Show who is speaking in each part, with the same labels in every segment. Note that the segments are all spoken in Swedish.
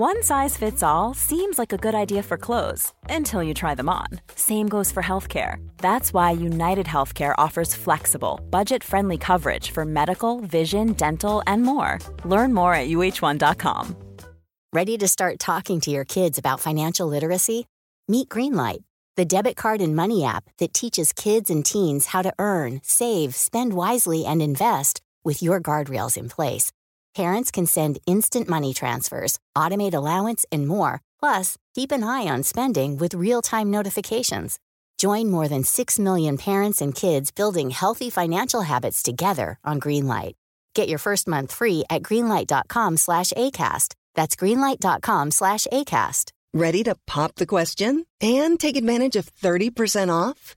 Speaker 1: One size fits all seems like a good idea for clothes until you try them on. Same goes for healthcare. That's why United Healthcare offers flexible, budget friendly coverage for medical, vision, dental, and more. Learn more at uh1.com.
Speaker 2: Ready to start talking to your kids about financial literacy? Meet Greenlight, the debit card and money app that teaches kids and teens how to earn, save, spend wisely, and invest with your guardrails in place. Parents can send instant money transfers, automate allowance, and more. Plus, keep an eye on spending with real time notifications. Join more than 6 million parents and kids building healthy financial habits together on Greenlight. Get your first month free at greenlight.com slash ACAST. That's greenlight.com slash ACAST.
Speaker 3: Ready to pop the question and take advantage of 30% off?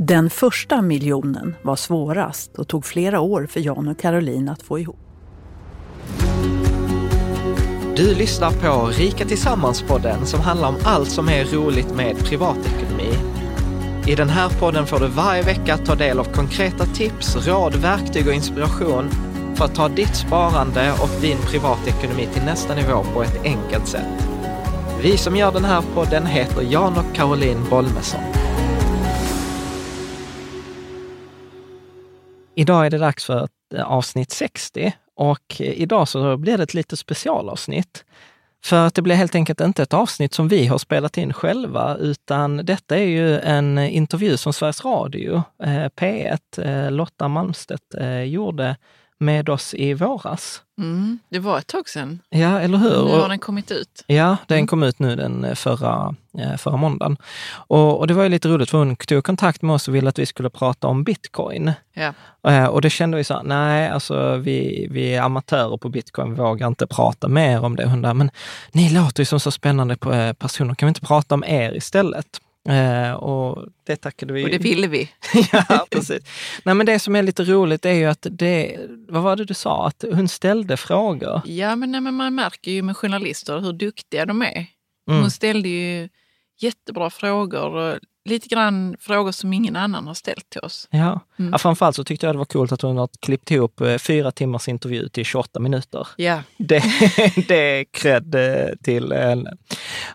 Speaker 4: Den första miljonen var svårast och tog flera år för Jan och Caroline att få ihop.
Speaker 5: Du lyssnar på Rika Tillsammans-podden som handlar om allt som är roligt med privatekonomi. I den här podden får du varje vecka ta del av konkreta tips, råd, verktyg och inspiration för att ta ditt sparande och din privatekonomi till nästa nivå på ett enkelt sätt. Vi som gör den här podden heter Jan och Caroline Bolmesson. Idag är det dags för eh, avsnitt 60 och eh, idag så blir det ett lite specialavsnitt. För att det blir helt enkelt inte ett avsnitt som vi har spelat in själva, utan detta är ju en intervju som Sveriges Radio, eh, P1, eh, Lotta Malmstedt eh, gjorde med oss i våras.
Speaker 6: Mm, det var ett tag sedan.
Speaker 5: Ja, eller hur?
Speaker 6: Nu har den kommit ut.
Speaker 5: Ja, den
Speaker 6: Mm.
Speaker 5: kom ut nu den förra, eh, förra måndagen. Och, och det var ju lite roligt för hon tog kontakt med oss och ville att vi skulle prata om bitcoin.
Speaker 6: Ja.
Speaker 5: Eh, Och det kände vi så här, nej, alltså vi, vi är amatörer på bitcoin, vågar inte prata mer om det. Hon där, men ni låter ju som så spännande eh, personer, kan vi inte prata om er istället? Eh, och det tackade vi
Speaker 6: Och det ville vi.
Speaker 5: ja, precis. Nej, men det som är lite roligt är ju att det, vad var det du sa, att hon ställde frågor.
Speaker 6: Ja, men, nej, men man märker ju med journalister hur duktiga de är.
Speaker 5: Mm.
Speaker 6: Hon ställde ju jättebra frågor. Lite grann frågor som ingen annan har ställt till oss.
Speaker 5: Ja.
Speaker 6: Mm.
Speaker 5: Ja, framförallt så tyckte jag det var coolt att hon har klippt ihop eh, fyra timmars intervju till 28 minuter.
Speaker 6: Ja,
Speaker 5: Det, det är cred eh, till henne.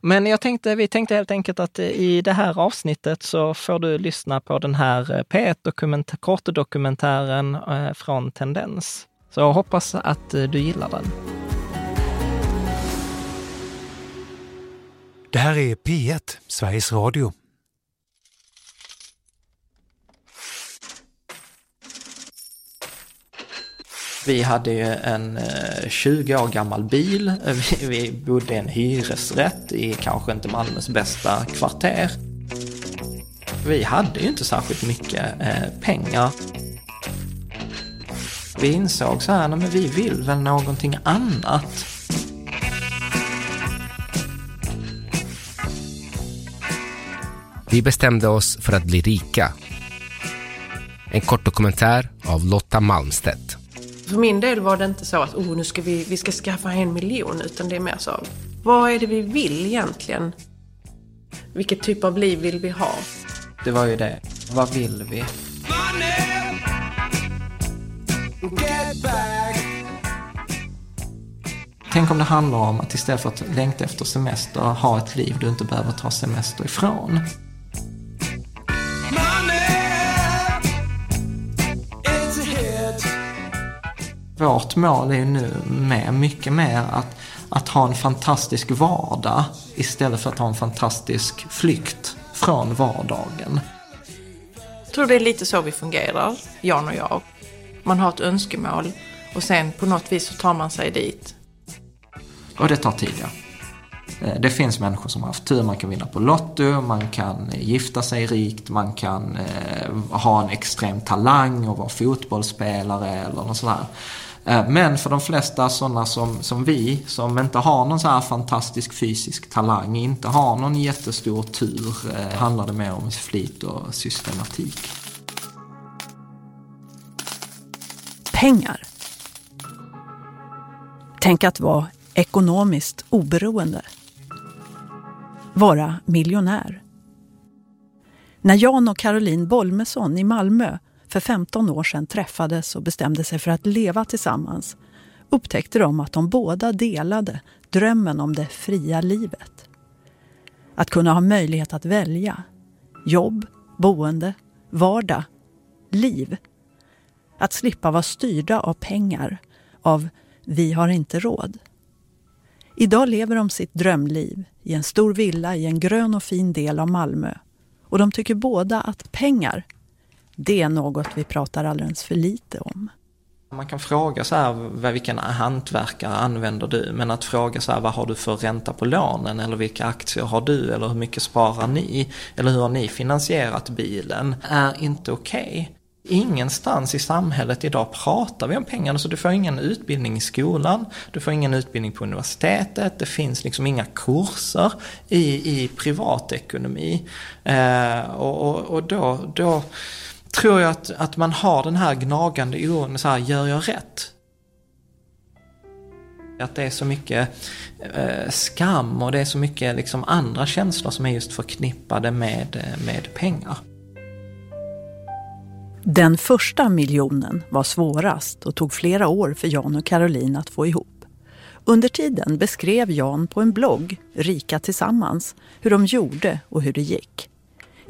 Speaker 5: Men jag tänkte, vi tänkte helt enkelt att eh, i det här avsnittet så får du lyssna på den här eh, P1 kortdokumentären från Tendens. Så jag hoppas att du gillar den.
Speaker 7: Det här är P1, Sveriges Radio.
Speaker 5: Vi hade ju en eh, 20 år gammal bil. Vi, vi bodde i en hyresrätt i kanske inte Malmös bästa kvarter. Vi hade ju inte särskilt mycket eh, pengar. Vi insåg så här, men vi vill väl någonting annat.
Speaker 8: Vi bestämde oss för att bli rika. En kort dokumentär av Lotta Malmstedt.
Speaker 9: För min del var det inte så att oh, nu ska vi, vi ska skaffa en miljon, utan det är mer så, vad är det vi vill egentligen? Vilket typ av liv vill vi ha?
Speaker 5: Det var ju det. Vad vill vi? Tänk om det handlar om att istället för att längta efter semester, ha ett liv du inte behöver ta semester ifrån. Vårt mål är ju nu med, mycket mer att, att ha en fantastisk vardag istället för att ha en fantastisk flykt från vardagen.
Speaker 9: Jag tror det är lite så vi fungerar, Jan och jag. Man har ett önskemål och sen på något vis så tar man sig dit.
Speaker 5: Och det tar tid, ja. Eh, Det finns människor som har haft tur. Man kan vinna på Lotto, man kan eh, gifta sig rikt, man kan eh, ha en extrem talang och vara fotbollsspelare eller något sånt där. Eh, Eh, men för de flesta sådana som, som vi, som inte har någon så här fantastisk fysisk talang, inte har någon jättestor tur, eh, handlar det mer om flit och systematik.
Speaker 4: Pengar. Tänk att vara ekonomiskt oberoende. Vara miljonär. När Jan och Caroline Bolmesson i Malmö för 15 år sedan träffades och bestämde sig för att leva tillsammans upptäckte de att de båda delade drömmen om det fria livet. Att kunna ha möjlighet att välja. Jobb, boende, vardag, liv. Att slippa vara styrda av pengar, av vi har inte råd. Idag lever de sitt drömliv i en stor villa i en grön och fin del av Malmö. Och de tycker båda att pengar, det är något vi pratar alldeles för lite om.
Speaker 5: Man kan fråga så här, vilken hantverkare använder du? Men att fråga så här, vad har du för ränta på lånen? Eller vilka aktier har du? Eller hur mycket sparar ni? Eller hur har ni finansierat bilen? Är inte okej. Okay. Ingenstans i samhället idag pratar vi om pengar. Så du får ingen utbildning i skolan, du får ingen utbildning på universitetet, det finns liksom inga kurser i, i privatekonomi. Eh, och, och, och då, då tror jag att, att man har den här gnagande oron, så här, gör jag rätt? Att det är så mycket eh, skam och det är så mycket liksom, andra känslor som är just förknippade med, eh, med pengar.
Speaker 4: Den första miljonen var svårast och tog flera år för Jan och Caroline att få ihop. Under tiden beskrev Jan på en blogg, Rika Tillsammans, hur de gjorde och hur det gick.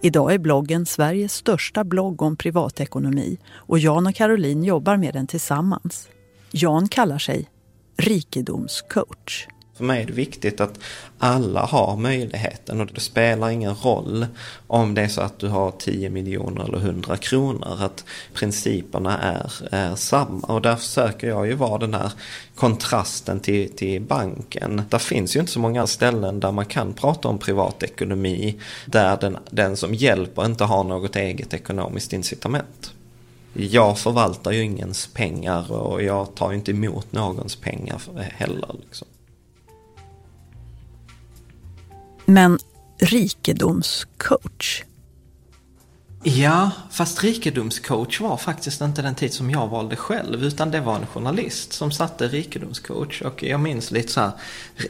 Speaker 4: Idag är bloggen Sveriges största blogg om privatekonomi och Jan och Caroline jobbar med den tillsammans. Jan kallar sig rikedomscoach.
Speaker 5: För mig är det viktigt att alla har möjligheten och det spelar ingen roll om det är så att du har 10 miljoner eller 100 kronor. Att principerna är, är samma och där försöker jag ju vara den här kontrasten till, till banken. Det finns ju inte så många ställen där man kan prata om privatekonomi där den, den som hjälper inte har något eget ekonomiskt incitament. Jag förvaltar ju ingens pengar och jag tar inte emot någons pengar heller. Liksom.
Speaker 4: Men rikedomscoach.
Speaker 5: Ja, fast rikedomscoach var faktiskt inte den tid som jag valde själv, utan det var en journalist som satte rikedomscoach. Och jag minns lite så här,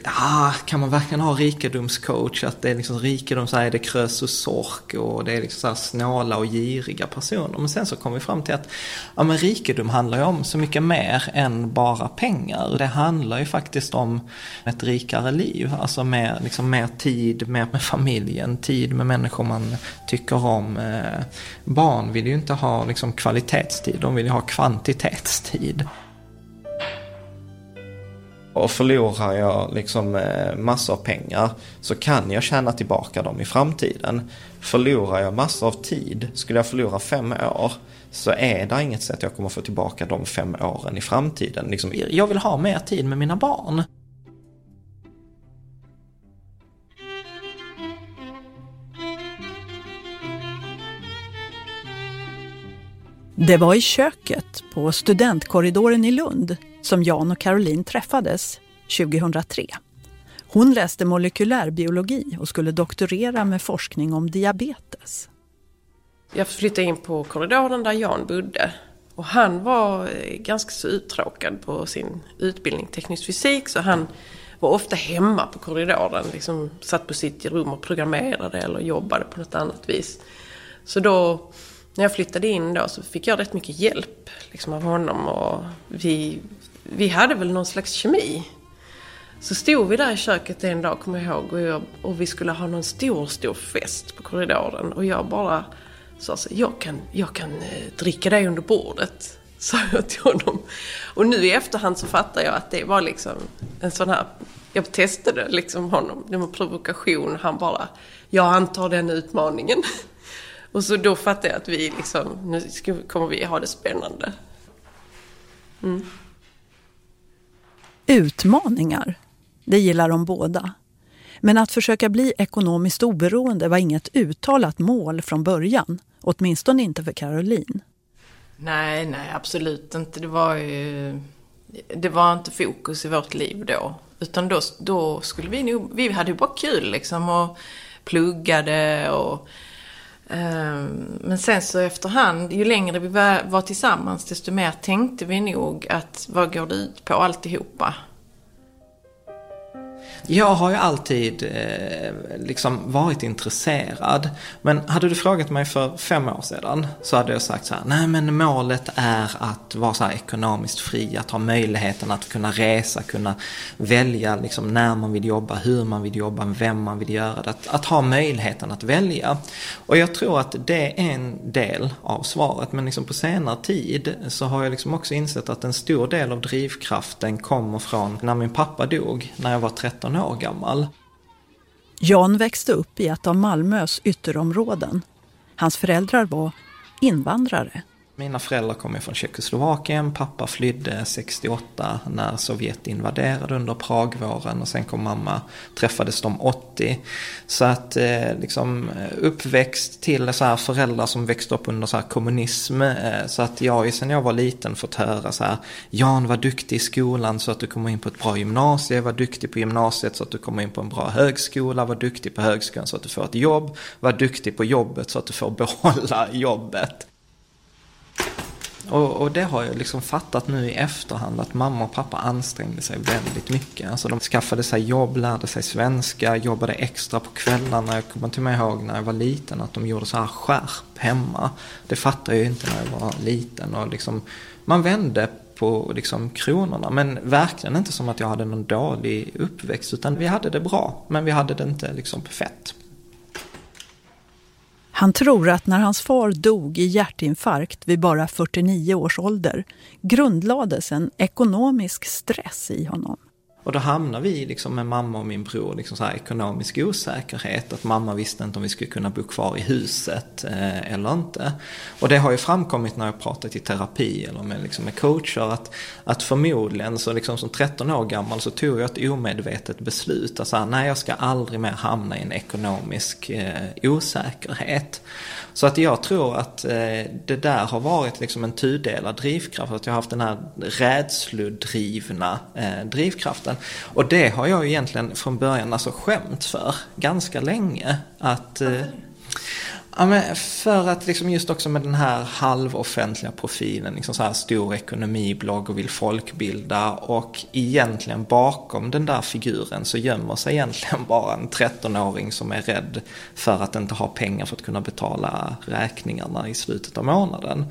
Speaker 5: ah, kan man verkligen ha rikedomscoach? Att det är liksom rikedom, så här är det krös och sork och det är liksom så här snåla och giriga personer. Men sen så kom vi fram till att, ja men rikedom handlar ju om så mycket mer än bara pengar. Det handlar ju faktiskt om ett rikare liv, alltså mer, liksom mer tid, mer med familjen, tid med människor man tycker om eh, barn vill ju inte ha liksom, kvalitetstid, de vill ju ha kvantitetstid. Och förlorar jag liksom eh, massor av pengar så kan jag tjäna tillbaka dem i framtiden. Förlorar jag massor av tid, skulle jag förlora fem år, så är det inget sätt jag kommer få tillbaka de fem åren i framtiden. Liksom, jag vill ha mer tid med mina barn.
Speaker 4: Det var i köket på studentkorridoren i Lund som Jan och Caroline träffades 2003. Hon läste molekylärbiologi och skulle doktorera med forskning om diabetes.
Speaker 9: Jag flyttade in på korridoren där Jan bodde. Och han var eh, ganska så uttråkad på sin utbildning teknisk fysik så han var ofta hemma på korridoren. Liksom satt på sitt rum och programmerade eller jobbade på något annat vis. Så då när jag flyttade in då så fick jag rätt mycket hjälp liksom, av honom och vi, vi hade väl någon slags kemi. Så stod vi där i köket en dag, kommer jag ihåg, och, jag, och vi skulle ha någon stor, stor fest på korridoren och jag bara sa så jag kan, jag kan eh, dricka dig under bordet. Sa jag till honom. Och nu i efterhand så fattar jag att det var liksom en sån här, jag testade liksom honom, det var provokation. Han bara, jag antar den utmaningen. Och så då fattade jag att vi liksom, nu ska, kommer vi ha det spännande. Mm.
Speaker 4: Utmaningar, det gillar de båda. Men att försöka bli ekonomiskt oberoende var inget uttalat mål från början. Åtminstone inte för Caroline.
Speaker 6: Nej, nej absolut inte. Det var ju
Speaker 9: det var inte fokus i vårt liv då. Utan då, då skulle vi nog, vi hade ju bara kul liksom och pluggade och Ehm, men sen så efterhand, ju längre vi var tillsammans, desto mer tänkte vi nog att vad går det ut på alltihopa?
Speaker 5: Jag har ju alltid eh, liksom varit intresserad. Men hade du frågat mig för fem år sedan så hade jag sagt så här, nej men målet är att vara så här ekonomiskt fri, att ha möjligheten att kunna resa, kunna välja liksom när man vill jobba, hur man vill jobba, vem man vill göra det. Att, att ha möjligheten att välja. Och jag tror att det är en del av svaret, men liksom på senare tid så har jag liksom också insett att en stor del av drivkraften kommer från när min pappa dog, när jag var 13 13 år gammal.
Speaker 4: Jan växte upp i ett av Malmös ytterområden. Hans föräldrar var invandrare.
Speaker 5: Mina föräldrar kommer från Tjeckoslovakien. Pappa flydde 68 när Sovjet invaderade under Pragvåren och sen kom mamma, träffades de 80. Så att eh, liksom eh, uppväxt till så här föräldrar som växte upp under så här kommunism. Eh, så att jag ju sen jag var liten fått höra så här, Jan var duktig i skolan så att du kommer in på ett bra gymnasium, var duktig på gymnasiet så att du kommer in på en bra högskola, var duktig på högskolan så att du får ett jobb, var duktig på jobbet så att du får behålla jobbet. Och, och, det har jag liksom fattat nu i efterhand att mamma och pappa ansträngde sig väldigt mycket. Alltså de skaffade sig jobb, lärde sig svenska, jobbade extra på kvällarna. Jag kommer till mig ihåg när jag var liten att de gjorde så här skärp hemma. Det fattade jag inte när jag var liten. Och liksom, man vände på liksom kronorna. Men verkligen inte som att jag hade någon dålig uppväxt. Utan vi hade det bra, men vi hade det inte liksom fett.
Speaker 4: Han tror att när hans far dog i hjärtinfarkt vid bara 49 års ålder grundlades en ekonomisk stress i honom.
Speaker 5: Och då hamnar vi liksom med mamma och min bror liksom så här ekonomisk osäkerhet. Att mamma visste inte om vi skulle kunna bo kvar i huset eh, eller inte. Och det har ju framkommit när jag pratat i terapi eller med, liksom med coacher. Att, att förmodligen så liksom som 13 år gammal så tog jag ett omedvetet beslut. Att nej jag ska aldrig mer hamna i en ekonomisk eh, osäkerhet. Så att jag tror att eh, det där har varit liksom en tudelad drivkraft. Att jag har haft den här rädslodrivna eh, drivkraften. Och det har jag egentligen från början alltså skämt för ganska länge. Att... Eh, Ja, för att liksom just också med den här halvoffentliga profilen, liksom så här stor ekonomiblogg och vill folkbilda och egentligen bakom den där figuren så gömmer sig egentligen bara en 13-åring som är rädd för att inte ha pengar för att kunna betala räkningarna i slutet av månaden.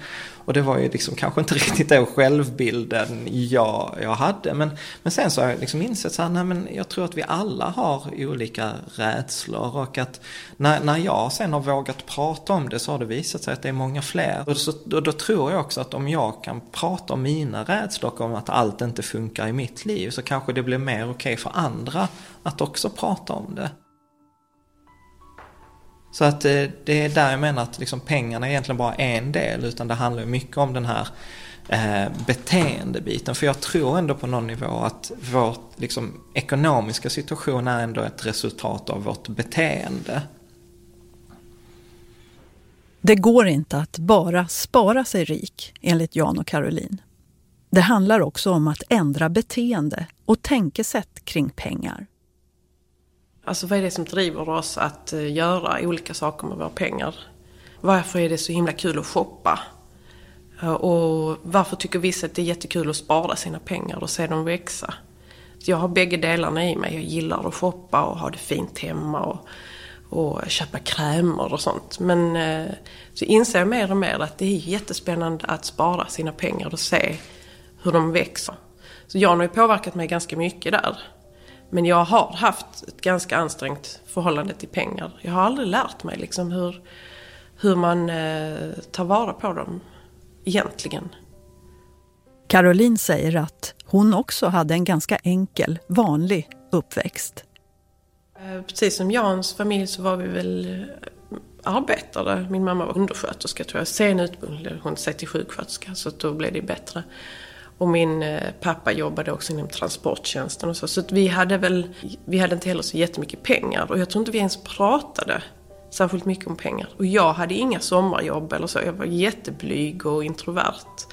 Speaker 5: Och det var ju liksom kanske inte riktigt den självbilden jag, jag hade. Men, men sen så har jag liksom insett så här, nej men jag tror att vi alla har olika rädslor. Och att när, när jag sen har vågat prata om det så har det visat sig att det är många fler. Och så, då, då tror jag också att om jag kan prata om mina rädslor, om att allt inte funkar i mitt liv, så kanske det blir mer okej okay för andra att också prata om det. Så att eh, det är där jag menar att liksom pengarna är egentligen bara en del utan det handlar mycket om den här eh, beteendebiten. För jag tror ändå på någon nivå att vår liksom, ekonomiska situation är ändå ett resultat av vårt beteende.
Speaker 4: Det går inte att bara spara sig rik, enligt Jan och Caroline. Det handlar också om att ändra beteende och tänkesätt kring pengar.
Speaker 9: Alltså vad är det som driver oss att eh, göra olika saker med våra pengar? Varför är det så himla kul att shoppa? Eh, och varför tycker vissa att det är jättekul att spara sina pengar och se dem växa? Jag har bägge delarna i mig. Jag gillar att shoppa och ha det fint hemma och, och köpa krämer och sånt. Men eh, så inser jag mer och mer att det är jättespännande att spara sina pengar och se hur de växer. Så Jan har ju påverkat mig ganska mycket där. Men jag har haft ett ganska ansträngt förhållande till pengar. Jag har aldrig lärt mig liksom hur, hur man eh, tar vara på dem egentligen.
Speaker 4: Caroline säger att hon också hade en ganska enkel, vanlig uppväxt.
Speaker 9: Eh, precis som Jans familj så var vi väl eh, arbetare. Min mamma var undersköterska tror jag. Sen utbildade hon sig till sjuksköterska så då blev det bättre. Och min eh, pappa jobbade också inom transporttjänsten och så. Så vi hade väl, vi hade inte heller så jättemycket pengar. Och jag tror inte vi ens pratade särskilt mycket om pengar. Och jag hade inga sommarjobb eller så. Jag var jätteblyg och introvert.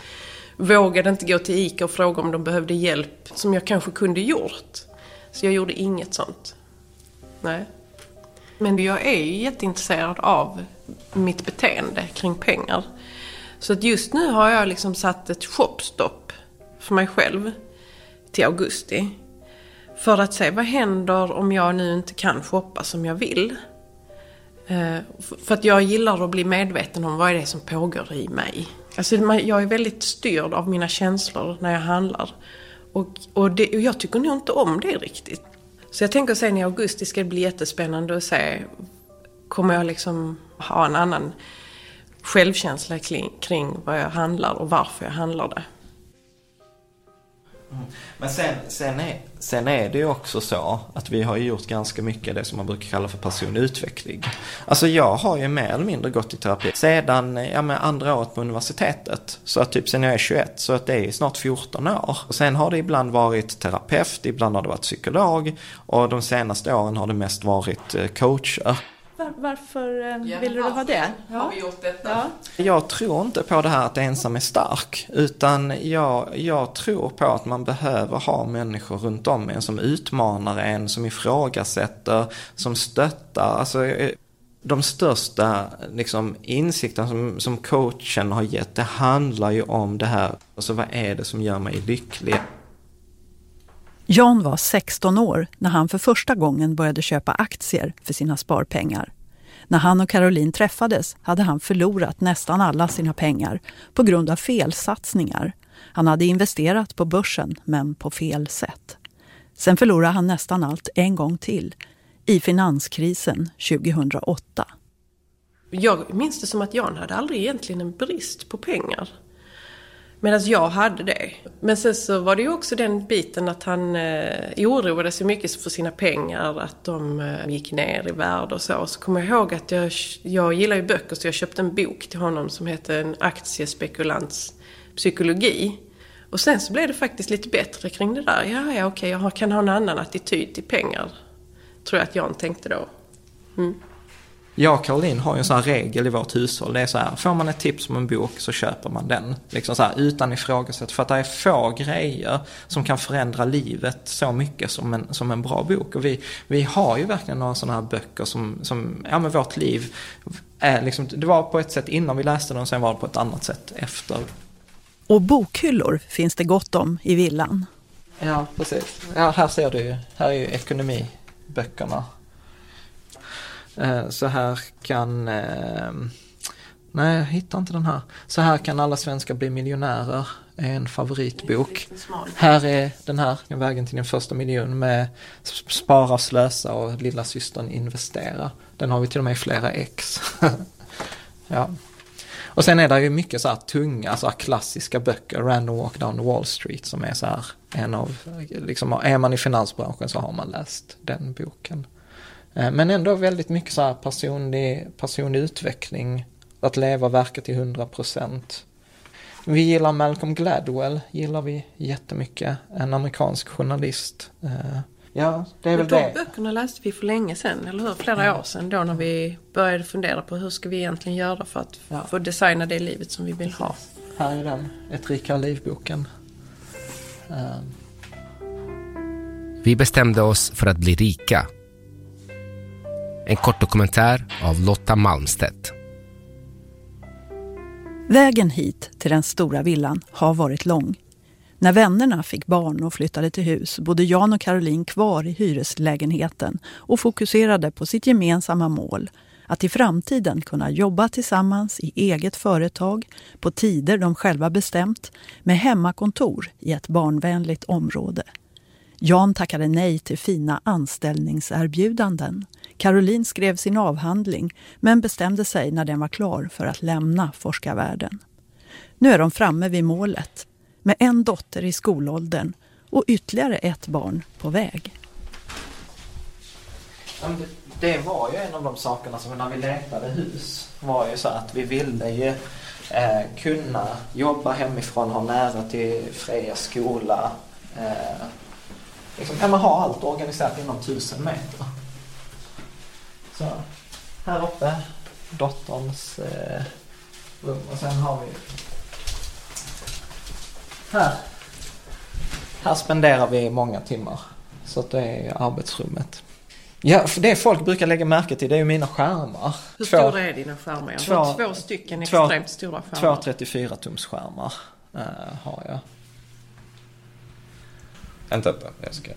Speaker 9: vågade inte gå till ICA och fråga om de behövde hjälp som jag kanske kunde gjort. Så jag gjorde inget sånt. Nej. Men jag är ju jätteintresserad av mitt beteende kring pengar. Så att just nu har jag liksom satt ett shopstopp för mig själv till augusti. För att se vad händer om jag nu inte kan shoppa som jag vill. Eh, för att jag gillar att bli medveten om vad är det som pågår i mig. Alltså jag är väldigt styrd av mina känslor när jag handlar. Och, och, det, och jag tycker nog inte om det riktigt. Så jag tänker sen i augusti ska det bli jättespännande att se, kommer jag liksom ha en annan självkänsla kring, kring vad jag handlar och varför jag handlar det.
Speaker 5: Mm. Men sen, sen, är, sen är det ju också så att vi har gjort ganska mycket det som man brukar kalla för personlig utveckling. Alltså jag har ju mer eller mindre gått i terapi sedan ja, men andra året på universitetet. Så att typ sen jag är 21, så att det är snart 14 år. Och sen har det ibland varit terapeut, ibland har det varit psykolog och de senaste åren har det mest varit eh, coacher.
Speaker 10: Var, varför eh, ville du ha det?
Speaker 9: Ja. Har vi gjort detta? Ja.
Speaker 5: Jag tror inte på det här att ensam är stark. Utan jag, jag tror på att man behöver ha människor runt om en som utmanar en, som ifrågasätter, som stöttar. Alltså, eh, de största liksom, insikterna som, som coachen har gett, det handlar ju om det här. Alltså vad är det som gör mig lycklig?
Speaker 4: Jan var 16 år när han för första gången började köpa aktier för sina sparpengar. När han och Caroline träffades hade han förlorat nästan alla sina pengar på grund av felsatsningar. Han hade investerat på börsen, men på fel sätt. Sen förlorade han nästan allt en gång till, i finanskrisen 2008.
Speaker 9: Jag minns det som att Jan hade aldrig egentligen en brist på pengar. Medan jag hade det. Men sen så var det ju också den biten att han eh, oroade sig mycket för sina pengar, att de eh, gick ner i värde och så. Så kommer jag ihåg att jag, jag gillar ju böcker så jag köpte en bok till honom som heter En aktiespekulants psykologi. Och sen så blev det faktiskt lite bättre kring det där. Ja, ja, okej, jag kan ha en annan attityd till pengar. Tror jag att Jan tänkte då. Mm.
Speaker 5: Jag och Caroline har ju en sån här regel i vårt hushåll. Det är så här, får man ett tips om en bok så köper man den. Liksom så här, utan ifrågasätt. För att det är få grejer som kan förändra livet så mycket som en, som en bra bok. Och vi, vi har ju verkligen några sådana här böcker som, som ja men vårt liv är liksom, det var på ett sätt innan vi läste den och sen var det på ett annat sätt efter.
Speaker 4: Och bokhyllor finns det gott om i villan.
Speaker 5: Ja, precis. Ja, här ser du ju, här är ju ekonomiböckerna. Eh, så här kan, eh, nej jag hittar inte den här. Så här kan alla svenskar bli miljonärer, är en favoritbok. Här är den här, Vägen till din första miljon med Spara, slösa och Lilla systern investera. Den har vi till och med i flera ex. ja. Och sen är det ju mycket så här tunga, så här klassiska böcker, Random Walk Down Wall Street som är så här en av, liksom är man i finansbranschen så har man läst den boken. Eh, men ändå väldigt mycket så här personlig, personlig utveckling. Att leva och verka till 100 procent. Vi gillar Malcolm Gladwell, gillar vi jättemycket. En amerikansk journalist. Eh, ja, det är väl
Speaker 9: de
Speaker 5: det.
Speaker 9: De böckerna läste vi för länge sedan, eller hur? Flera ja. år sedan då när vi började fundera på hur ska vi egentligen göra för att ja. få designa det livet som vi vill ha.
Speaker 5: Här är den, Ett rikare liv-boken. Um.
Speaker 8: Vi bestämde oss för att bli rika en kort dokumentär av Lotta Malmstedt.
Speaker 4: Vägen hit till den stora villan har varit lång. När vännerna fick barn och flyttade till hus bodde Jan och Caroline kvar i hyreslägenheten och fokuserade på sitt gemensamma mål att i framtiden kunna jobba tillsammans i eget företag på tider de själva bestämt med hemmakontor i ett barnvänligt område. Jan tackade nej till fina anställningserbjudanden. Caroline skrev sin avhandling men bestämde sig när den var klar för att lämna forskarvärlden. Nu är de framme vid målet med en dotter i skolåldern och ytterligare ett barn på väg.
Speaker 5: Det var ju en av de sakerna som när vi letade hus var ju så att vi ville ju eh, kunna jobba hemifrån, ha nära till Freja skola, eh, liksom, ja, man har allt organiserat inom tusen meter. Så här uppe, dotterns eh, rum och sen har vi Här. Här spenderar vi många timmar. Så att det är arbetsrummet. Ja, för det folk brukar lägga märke till det är ju mina skärmar.
Speaker 9: Hur två, stora är dina skärmar? Jag har två, två stycken extremt två, stora skärmar.
Speaker 5: Två 34 tums skärmar uh, har jag. Vänta, jag ska...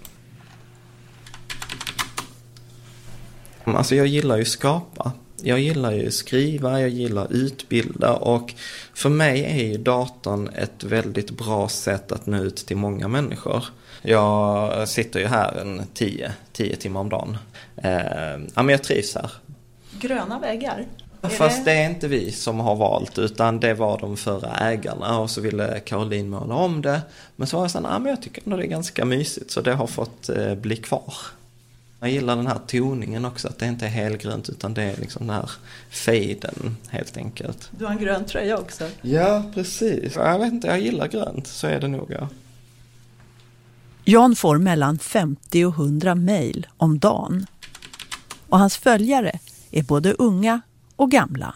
Speaker 5: Alltså jag gillar ju skapa. Jag gillar ju skriva, jag gillar utbilda och för mig är ju datorn ett väldigt bra sätt att nå ut till många människor. Jag sitter ju här en 10, 10 timmar om dagen. Eh, ja men jag trivs här.
Speaker 10: Gröna väggar?
Speaker 5: Fast det... är inte vi som har valt utan det var de förra ägarna och så ville Caroline måla om det. Men så var jag så ja men jag tycker ändå det är ganska mysigt så det har fått eh, bli kvar. Jag gillar den här toningen också, att det inte är helgrönt utan det är liksom den här fejden helt enkelt.
Speaker 10: Du har en grön tröja också.
Speaker 5: Ja, precis. Jag vet inte, jag gillar grönt, så är det nog ja.
Speaker 4: Jan får mellan 50 och 100 mejl om dagen. Och hans följare är både unga och gamla.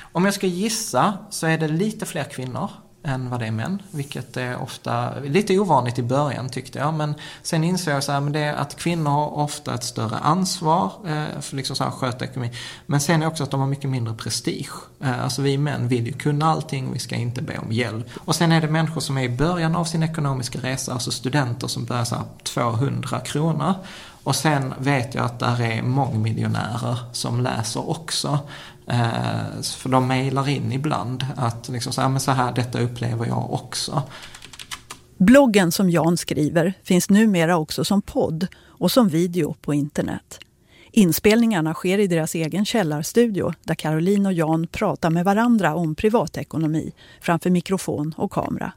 Speaker 5: Om jag ska gissa så är det lite fler kvinnor än vad det är män. Vilket är ofta lite ovanligt i början tyckte jag. Men sen insåg jag så här, men det är att kvinnor har ofta ett större ansvar eh, för liksom så här sköta ekonomi. Men sen är också att de har mycket mindre prestige. Eh, alltså vi män vill ju kunna allting, vi ska inte be om hjälp. Och sen är det människor som är i början av sin ekonomiska resa, alltså studenter som börjar så här 200 kronor. Och sen vet jag att där är mångmiljonärer som läser också. Eh, för de mejlar in ibland att liksom så här, men så här, detta upplever jag också.
Speaker 4: Bloggen som Jan skriver finns numera också som podd och som video på internet. Inspelningarna sker i deras egen källarstudio där Caroline och Jan pratar med varandra om privatekonomi framför mikrofon och kamera.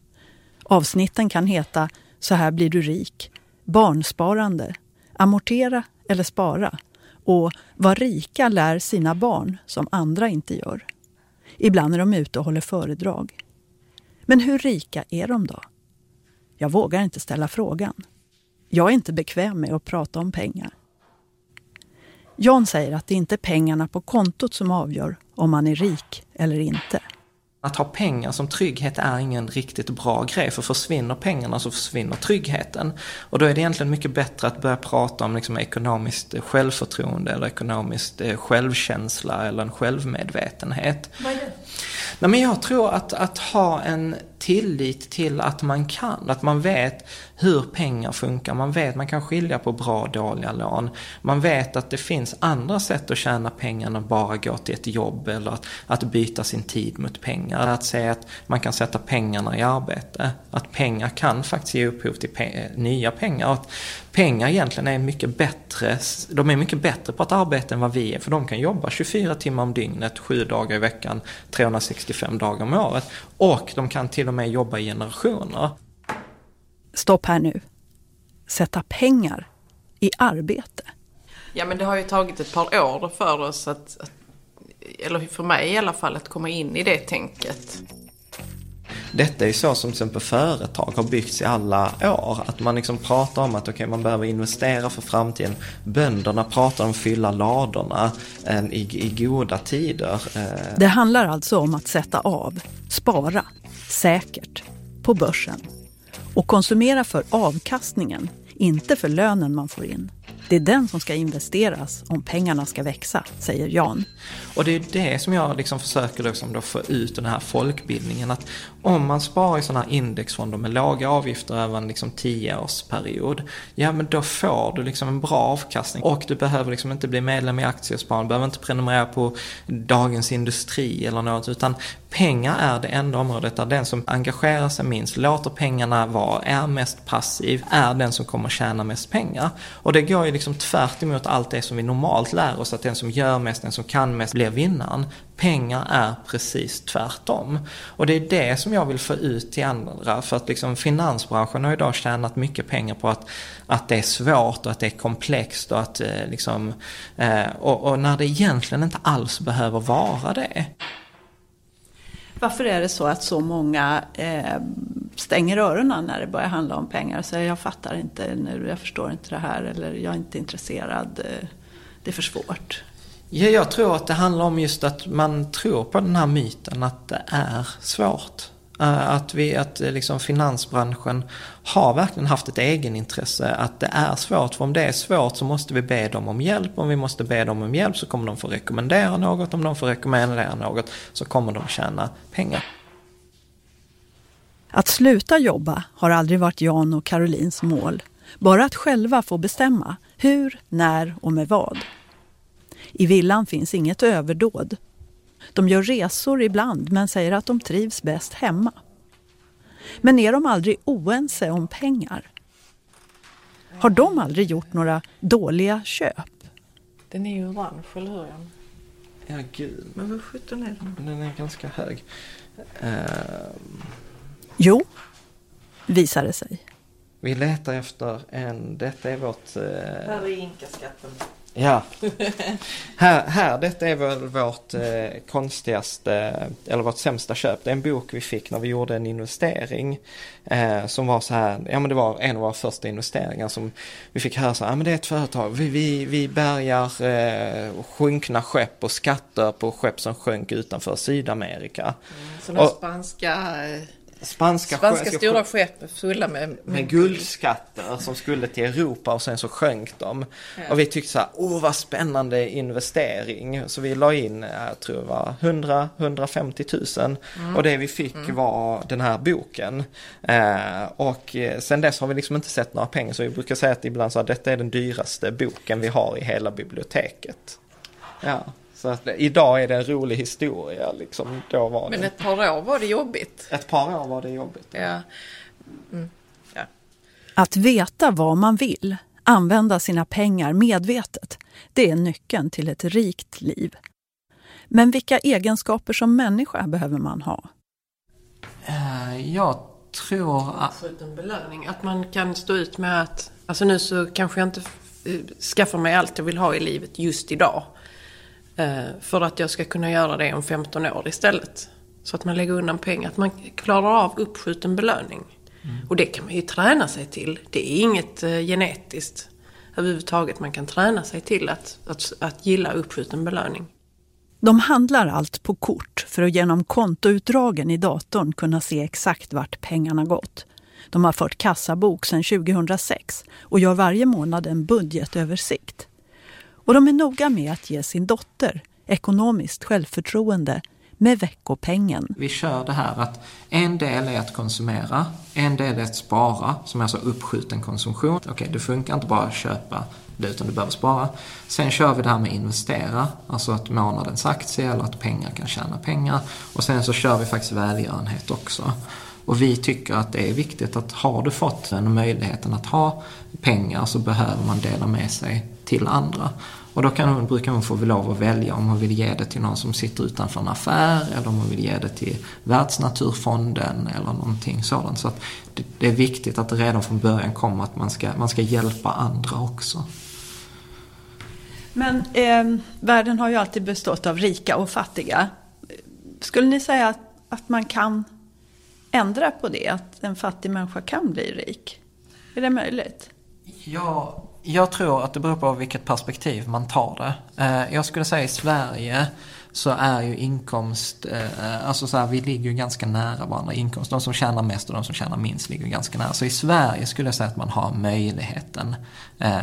Speaker 4: Avsnitten kan heta Så här blir du rik, Barnsparande, Amortera eller spara och vad rika lär sina barn som andra inte gör. Ibland är de ute och håller föredrag. Men hur rika är de då? Jag vågar inte ställa frågan. Jag är inte bekväm med att prata om pengar. Jan säger att det inte är pengarna på kontot som avgör om man är rik eller inte.
Speaker 5: Att ha pengar som trygghet är ingen riktigt bra grej, för försvinner pengarna så försvinner tryggheten. Och då är det egentligen mycket bättre att börja prata om liksom ekonomiskt självförtroende eller ekonomiskt eh, självkänsla eller en självmedvetenhet.
Speaker 10: Vad är det?
Speaker 5: Nej, men jag tror att, att ha en tillit till att man kan, att man vet hur pengar funkar, man vet, man kan skilja på bra och dåliga lån. Man vet att det finns andra sätt att tjäna pengar än att bara gå till ett jobb eller att, att byta sin tid mot pengar. Att säga att man kan sätta pengarna i arbete. Att pengar kan faktiskt ge upphov till pe nya pengar. Att pengar egentligen är mycket bättre, de är mycket bättre på att arbeta än vad vi är. För de kan jobba 24 timmar om dygnet, 7 dagar i veckan, 365 dagar om året. Och de kan till och med jobba i generationer.
Speaker 4: Stopp här nu. Sätta pengar i arbete.
Speaker 9: Ja men det har ju tagit ett par år för oss att, eller för mig i alla fall, att komma in i det tänket.
Speaker 5: Detta är ju så som till exempel företag har byggts i alla år. Att man liksom pratar om att okay, man behöver investera för framtiden. Bönderna pratar om att fylla ladorna eh, i, i goda tider.
Speaker 4: Eh. Det handlar alltså om att sätta av, spara, säkert, på börsen. Och konsumera för avkastningen, inte för lönen man får in. Det är den som ska investeras om pengarna ska växa, säger Jan.
Speaker 5: Och det är det som jag liksom försöker liksom då få ut den här folkbildningen. Att om man sparar i sådana här indexfonder med låga avgifter över en liksom tioårsperiod. Ja men då får du liksom en bra avkastning. Och du behöver liksom inte bli medlem i aktiesparande. Du behöver inte prenumerera på Dagens Industri eller något. Utan pengar är det enda området där den som engagerar sig minst, låter pengarna vara, är mest passiv, är den som kommer tjäna mest pengar. Och det går ju liksom tvärt emot allt det som vi normalt lär oss, att den som gör mest, den som kan mest blir vinnaren. Pengar är precis tvärtom. Och det är det som jag vill få ut till andra, för att liksom finansbranschen har idag tjänat mycket pengar på att, att det är svårt och att det är komplext och att eh, liksom, eh, och, och när det egentligen inte alls behöver vara det.
Speaker 10: Varför är det så att så många eh, stänger öronen när det börjar handla om pengar och säger jag fattar inte nu, jag förstår inte det här eller jag är inte intresserad, eh, det är för svårt?
Speaker 5: Ja, jag tror att det handlar om just att man tror på den här myten att det är svårt. Eh, att, vi, att eh, liksom finansbranschen har verkligen haft ett egenintresse att det är svårt. För om det är svårt så måste vi be dem om hjälp. Om vi måste be dem om hjälp så kommer de få rekommendera något. Om de får rekommendera något så kommer de tjäna pengar.
Speaker 4: Att sluta jobba har aldrig varit Jan och Karolins mål. Bara att själva få bestämma hur, när och med vad. I villan finns inget överdåd. De gör resor ibland men säger att de trivs bäst hemma. Men är de aldrig oense om pengar? Har de aldrig gjort några dåliga köp?
Speaker 6: Den är ju orange, eller hur?
Speaker 5: Ja, gud.
Speaker 6: Men vad sjutton är den?
Speaker 5: Den är ganska hög. Uh...
Speaker 4: Jo, visar det sig.
Speaker 5: Vi letar efter en, detta är vårt... Uh...
Speaker 6: Här är inkaskatten.
Speaker 5: Ja. här, här, detta är väl vårt eh, konstigaste, eller vårt sämsta köp. Det är en bok vi fick när vi gjorde en investering. Eh, som var så här, ja men det var en av våra första investeringar som vi fick höra så här, ja men det är ett företag, vi, vi, vi bärgar eh, sjunkna skepp och skatter på skepp som sjönk utanför Sydamerika.
Speaker 6: Mm, sådana spanska eh,
Speaker 5: Spanska,
Speaker 6: Spanska stora skepp fulla med,
Speaker 5: med, guldskatter som skulle till Europa och sen så sjönk de. Ja. Och vi tyckte så här, åh vad spännande investering. Så vi la in, jag tror det var 100-150 000. Mm. Och det vi fick mm. var den här boken. Eh, och sen dess har vi liksom inte sett några pengar. Så vi brukar säga att ibland så att detta är den dyraste boken vi har i hela biblioteket. Ja. Så att idag är det en rolig historia liksom. Då var
Speaker 6: Men
Speaker 5: det...
Speaker 6: ett par år var det jobbigt.
Speaker 5: Ett par år var det jobbigt.
Speaker 6: Ja. Mm. ja.
Speaker 4: Att veta vad man vill, använda sina pengar medvetet, det är nyckeln till ett rikt liv. Men vilka egenskaper som människa behöver man ha?
Speaker 5: Uh, jag tror
Speaker 9: att... En belöning, att man kan stå ut med att, alltså nu så kanske jag inte skaffar mig allt jag vill ha i livet just idag. Eh, för att jag ska kunna göra det om 15 år istället. Så att man lägger undan pengar. Att man klarar av uppskjuten belöning. Mm. Och det kan man ju träna sig till. Det är inget eh, genetiskt överhuvudtaget. Man kan träna sig till att, att, att gilla uppskjuten belöning.
Speaker 4: De handlar allt på kort för att genom kontoutdragen i datorn kunna se exakt vart pengarna gått. De har fört kassabok sedan 2006 och gör varje månad en budgetöversikt. Och de är noga med att ge sin dotter ekonomiskt självförtroende med veckopengen.
Speaker 5: Vi kör det här att en del är att konsumera, en del är att spara, som är alltså uppskjuten konsumtion. Okej, okay, det funkar inte bara att köpa det utan du behöver spara. Sen kör vi det här med investera, alltså att månadens aktie eller att pengar kan tjäna pengar. Och sen så kör vi faktiskt välgörenhet också. Och vi tycker att det är viktigt att har du fått den möjligheten att ha pengar så behöver man dela med sig till andra. Och då kan hon, brukar hon få lov att välja om hon vill ge det till någon som sitter utanför en affär eller om hon vill ge det till Världsnaturfonden eller någonting sådant. Så det, det är viktigt att det redan från början kommer att man ska, man ska hjälpa andra också.
Speaker 10: Men eh, världen har ju alltid bestått av rika och fattiga. Skulle ni säga att, att man kan ändra på det? Att en fattig människa kan bli rik? Är det möjligt?
Speaker 5: Ja, jag tror att det beror på vilket perspektiv man tar det. Eh, jag skulle säga i Sverige så är ju inkomst, eh, alltså så här, vi ligger ju ganska nära varandra inkomst. De som tjänar mest och de som tjänar minst ligger ganska nära. Så i Sverige skulle jag säga att man har möjligheten. Eh,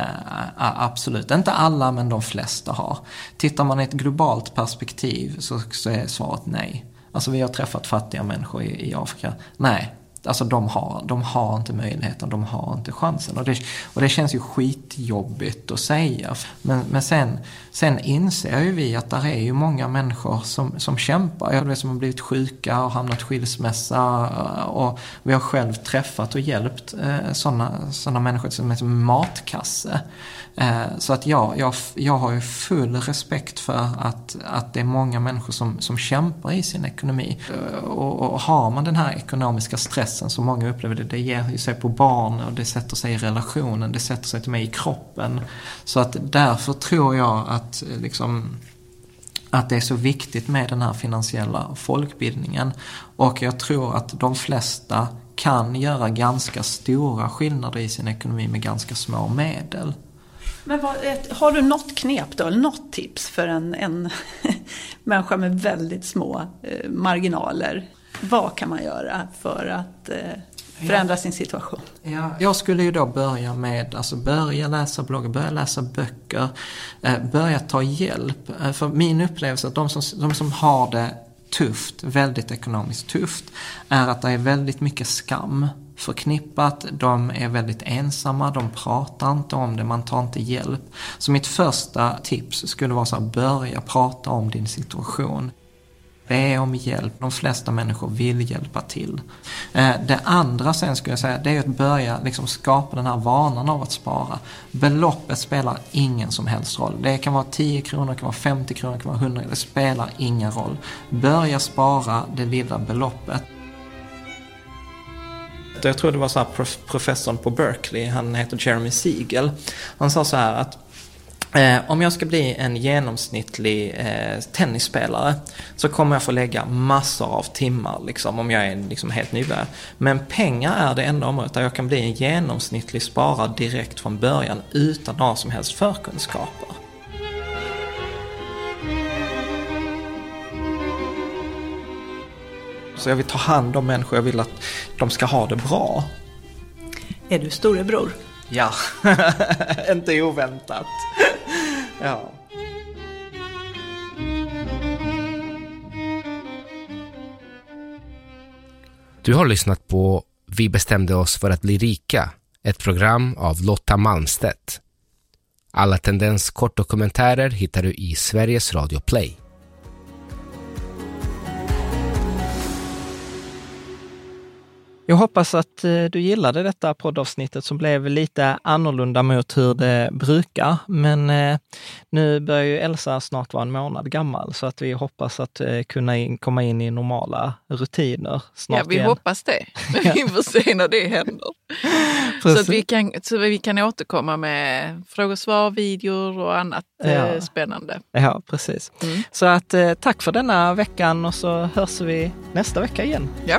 Speaker 5: absolut, inte alla men de flesta har. Tittar man i ett globalt perspektiv så, så är svaret nej. Alltså vi har träffat fattiga människor i, i Afrika. Nej, Alltså de har, de har inte möjligheten, de har inte chansen. Och det, och det känns ju skitjobbigt att säga. Men, men sen, sen inser ju vi att där är ju många människor som, som kämpar. Jag vet som har blivit sjuka och hamnat skilsmässa. Och vi har själv träffat och hjälpt eh, sådana såna människor som är som matkasse. Eh, så att ja, jag, jag har ju full respekt för att, att det är många människor som, som kämpar i sin ekonomi. Eh, och, och har man den här ekonomiska stressen som många upplever det, det ger ju sig på barn och det sätter sig i relationen, det sätter sig till mig i kroppen. Så att därför tror jag att eh, liksom att det är så viktigt med den här finansiella folkbildningen. Och jag tror att de flesta kan göra ganska stora skillnader i sin ekonomi med ganska små medel.
Speaker 10: Men vad, har du något knep då, eller något tips för en, en människa med väldigt små eh, marginaler? Vad kan man göra för att eh, förändra sin situation?
Speaker 5: Ja, jag skulle ju då börja med, alltså börja läsa bloggar, börja läsa böcker, eh, börja ta hjälp. För min upplevelse är att de som, de som har det tufft, väldigt ekonomiskt tufft, är att det är väldigt mycket skam förknippat. De är väldigt ensamma, de pratar inte om det, man tar inte hjälp. Så mitt första tips skulle vara så här, börja prata om din situation. Be om hjälp. De flesta människor vill hjälpa till. Eh, det andra sen skulle jag säga, det är att börja liksom skapa den här vanan av att spara. Beloppet spelar ingen som helst roll. Det kan vara 10 kronor, det kan vara 50 kronor, det kan vara 100 Det spelar ingen roll. Börja spara det lilla beloppet. Jag tror det var så här professorn på Berkeley, han heter Jeremy Siegel. Han sa så här att Eh, om jag ska bli en genomsnittlig eh, tennisspelare så kommer jag få lägga massor av timmar liksom, om jag är liksom, helt nybörjare. Men pengar är det enda området där jag kan bli en genomsnittlig sparare direkt från början utan några som helst förkunskaper. Så jag vill ta hand om människor, jag vill att de ska ha det bra.
Speaker 10: Är du storebror?
Speaker 5: Ja, inte oväntat. ja.
Speaker 8: Du har lyssnat på Vi bestämde oss för att bli rika, ett program av Lotta Malmstedt. Alla Tendens kortdokumentärer hittar du i Sveriges Radio Play.
Speaker 5: Jag hoppas att eh, du gillade detta poddavsnittet som blev lite annorlunda mot hur det brukar. Men eh, nu börjar ju Elsa snart vara en månad gammal så att vi hoppas att eh, kunna in, komma in i normala rutiner snart
Speaker 6: Ja, vi
Speaker 5: igen.
Speaker 6: hoppas det. Men vi får se när det händer. så att vi kan, så vi kan återkomma med frågor och svar, videor och annat
Speaker 5: Ja.
Speaker 6: spännande.
Speaker 5: Ja, precis.
Speaker 6: Mm.
Speaker 5: Så att tack för denna veckan och så hörs vi nästa vecka igen.
Speaker 6: Ja.